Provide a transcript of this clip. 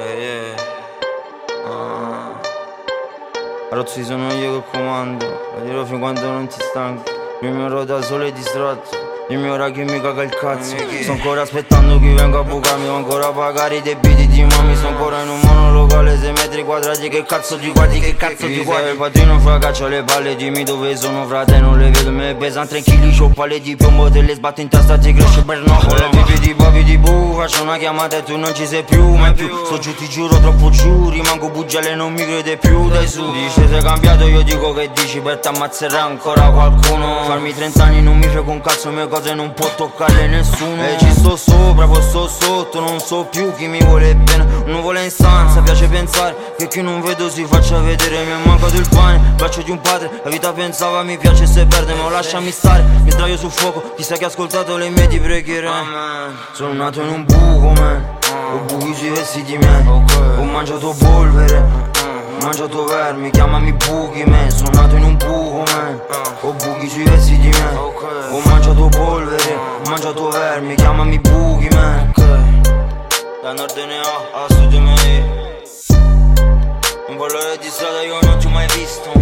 Eh, yeah. ah. Rozzi sono io che comando Lo dirò fin quando non ti stanchi Il mio ero da solo e distratto Dimmi ora chi mi caga il cazzo Sto ancora aspettando chi venga a bucarmi Devo ancora pagare i debiti di mami Sto ancora in un monolocale 6 metri quadrati Che cazzo ti guardi, che cazzo ti guardi Il padrino fra caccia le palle Dimmi dove sono frate non le vedo Me pesano 3 kg c'ho palle di piombo Te le sbatto in testa ti cresce bernocolo Bibi di babi di bu Faccio una chiamata e tu non ci sei più mai più. So giù ti giuro troppo giù Rimango bugiale non mi crede più Dai su. Dice sei cambiato io dico che dici Per t'ammazzerà ancora qualcuno Farmi 30 anni non mi frega un cazzo me cose non può toccare nessuno. E ci sto sopra, poi sto sotto Non so più chi mi vuole bene. Non vuole in stanza, piace pensare Che chi non vedo si faccia vedere Mi è mancato il pane, braccio di un padre La vita pensava mi piace se perde Ma lasciami stare, mi sdraio sul fuoco Chissà che ha ascoltato le mie di preghiere. Sono nato in un buco, man Ho buchi sui vestiti miei Ho mangiato polvere ho mangiato vermi, chiamami buchi me Sono nato in un buco man Ho buchi sui vestiti miei Ho mangiato polvere, ho mangiato vermi, chiamami buchi man. Da nord ne ho, a sud me Un valore di strada io non ti ho mai visto